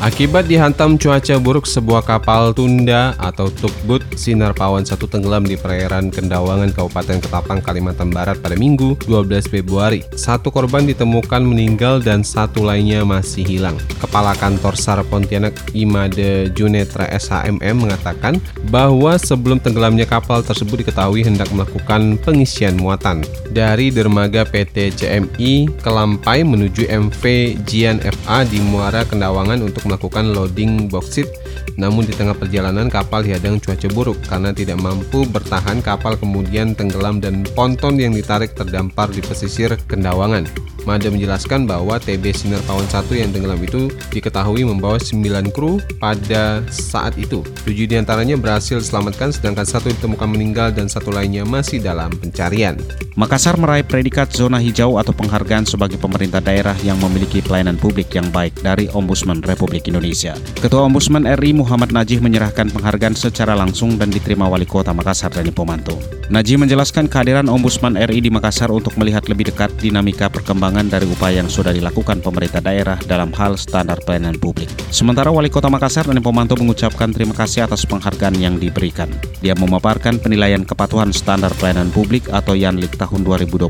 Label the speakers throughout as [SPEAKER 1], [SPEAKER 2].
[SPEAKER 1] Akibat dihantam cuaca buruk sebuah kapal tunda atau tukbut Sinar Pawan 1 tenggelam di perairan Kendawangan Kabupaten Ketapang, Kalimantan Barat pada Minggu 12 Februari. Satu korban ditemukan meninggal dan satu lainnya masih hilang. Kepala Kantor SAR Pontianak Imade Junetra SHMM mengatakan bahwa sebelum tenggelamnya kapal tersebut diketahui hendak melakukan pengisian muatan dari dermaga PT CMI Kelampai menuju MV Jian FA di Muara Kendawangan untuk melakukan loading boksit, namun di tengah perjalanan kapal dihadang cuaca buruk karena tidak mampu bertahan kapal kemudian tenggelam dan ponton yang ditarik terdampar di pesisir Kendawangan. Mada menjelaskan bahwa TB Sinar Pawan 1 yang tenggelam itu diketahui membawa 9 kru pada saat itu. Tujuh di antaranya berhasil diselamatkan sedangkan satu ditemukan meninggal dan satu lainnya masih dalam pencarian.
[SPEAKER 2] Makassar meraih predikat zona hijau atau penghargaan sebagai pemerintah daerah yang memiliki pelayanan publik yang baik dari Ombudsman Republik Indonesia. Ketua Ombudsman RI Muhammad Najih menyerahkan penghargaan secara langsung dan diterima Wali Kota Makassar Dani Pomanto. Najih menjelaskan kehadiran Ombudsman RI di Makassar untuk melihat lebih dekat dinamika perkembangan dari upaya yang sudah dilakukan pemerintah daerah dalam hal standar pelayanan publik. Sementara Wali Kota Makassar Dani Pomanto mengucapkan terima kasih atas penghargaan yang diberikan. Dia memaparkan penilaian kepatuhan standar pelayanan publik atau Yanlik tahun 2022,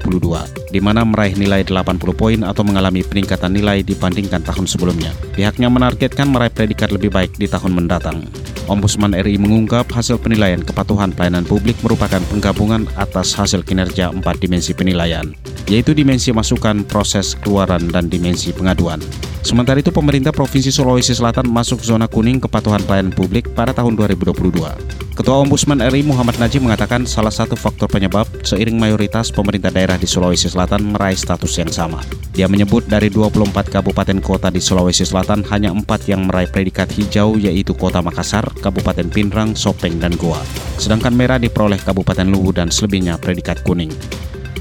[SPEAKER 2] di mana meraih nilai 80 poin atau mengalami peningkatan nilai dibandingkan tahun sebelumnya. Pihaknya menargetkan meraih predikat lebih baik di tahun mendatang. Ombudsman RI mengungkap hasil penilaian kepatuhan pelayanan publik merupakan penggabungan atas hasil kinerja empat dimensi penilaian, yaitu dimensi masukan, proses, keluaran, dan dimensi pengaduan. Sementara itu, pemerintah Provinsi Sulawesi Selatan masuk zona kuning kepatuhan pelayanan publik pada tahun 2022. Ketua Ombudsman RI Muhammad Najib mengatakan salah satu faktor penyebab seiring mayoritas pemerintah daerah di Sulawesi Selatan meraih status yang sama. Dia menyebut dari 24 kabupaten kota di Sulawesi Selatan hanya empat yang meraih predikat hijau yaitu Kota Makassar, Kabupaten Pinrang, Sopeng, dan Goa. Sedangkan merah diperoleh Kabupaten Luwu dan selebihnya predikat kuning.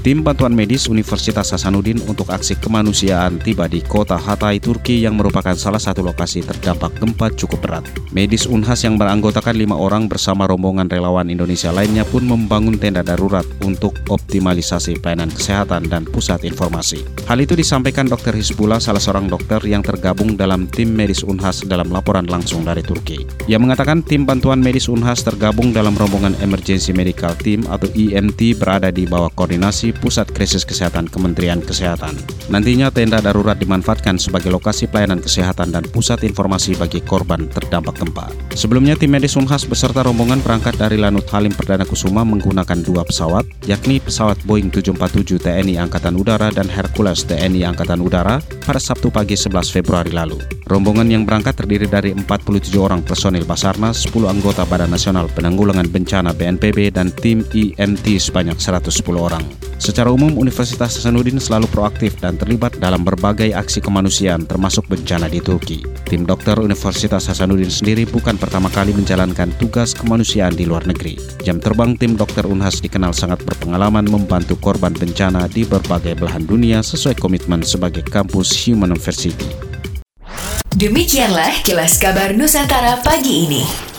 [SPEAKER 2] Tim bantuan medis Universitas Hasanuddin untuk aksi kemanusiaan tiba di kota Hatay, Turki yang merupakan salah satu lokasi terdampak gempa cukup berat. Medis Unhas yang beranggotakan lima orang bersama rombongan relawan Indonesia lainnya pun membangun tenda darurat untuk optimalisasi pelayanan kesehatan dan pusat informasi. Hal itu disampaikan Dr. Hizbullah, salah seorang dokter yang tergabung dalam tim medis Unhas dalam laporan langsung dari Turki. Ia mengatakan tim bantuan medis Unhas tergabung dalam rombongan Emergency Medical Team atau EMT berada di bawah koordinasi Pusat Krisis Kesehatan Kementerian Kesehatan. Nantinya tenda darurat dimanfaatkan sebagai lokasi pelayanan kesehatan dan pusat informasi bagi korban terdampak gempa. Sebelumnya tim medis Unhas beserta rombongan berangkat dari Lanut Halim Perdana Kusuma menggunakan dua pesawat, yakni pesawat Boeing 747 TNI Angkatan Udara dan Hercules TNI Angkatan Udara pada Sabtu pagi 11 Februari lalu. Rombongan yang berangkat terdiri dari 47 orang personil Basarnas, 10 anggota Badan Nasional Penanggulangan Bencana BNPB, dan tim IMT sebanyak 110 orang. Secara umum, Universitas Hasanuddin selalu proaktif dan terlibat dalam berbagai aksi kemanusiaan termasuk bencana di Turki. Tim dokter Universitas Hasanuddin sendiri bukan pertama kali menjalankan tugas kemanusiaan di luar negeri. Jam terbang tim dokter Unhas dikenal sangat berpengalaman membantu korban bencana di berbagai belahan dunia sesuai komitmen sebagai kampus Human University.
[SPEAKER 3] Demikianlah kilas kabar Nusantara pagi ini.